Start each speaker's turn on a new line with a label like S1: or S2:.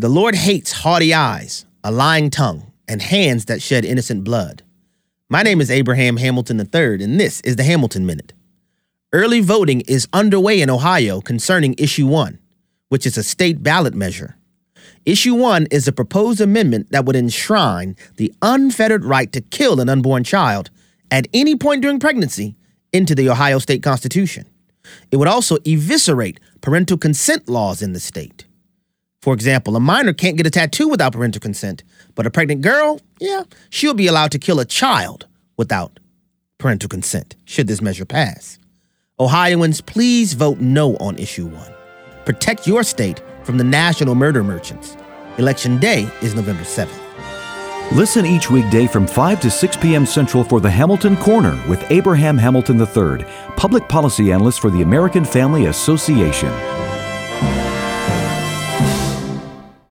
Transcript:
S1: The Lord hates haughty eyes, a lying tongue, and hands that shed innocent blood. My name is Abraham Hamilton III, and this is the Hamilton Minute. Early voting is underway in Ohio concerning Issue 1, which is a state ballot measure. Issue 1 is a proposed amendment that would enshrine the unfettered right to kill an unborn child at any point during pregnancy into the Ohio state constitution. It would also eviscerate parental consent laws in the state. For example, a minor can't get a tattoo without parental consent, but a pregnant girl, yeah, she'll be allowed to kill a child without parental consent, should this measure pass. Ohioans, please vote no on issue one. Protect your state from the national murder merchants. Election day is November 7th.
S2: Listen each weekday from 5 to 6 p.m. Central for the Hamilton Corner with Abraham Hamilton III, public policy analyst for the American Family Association.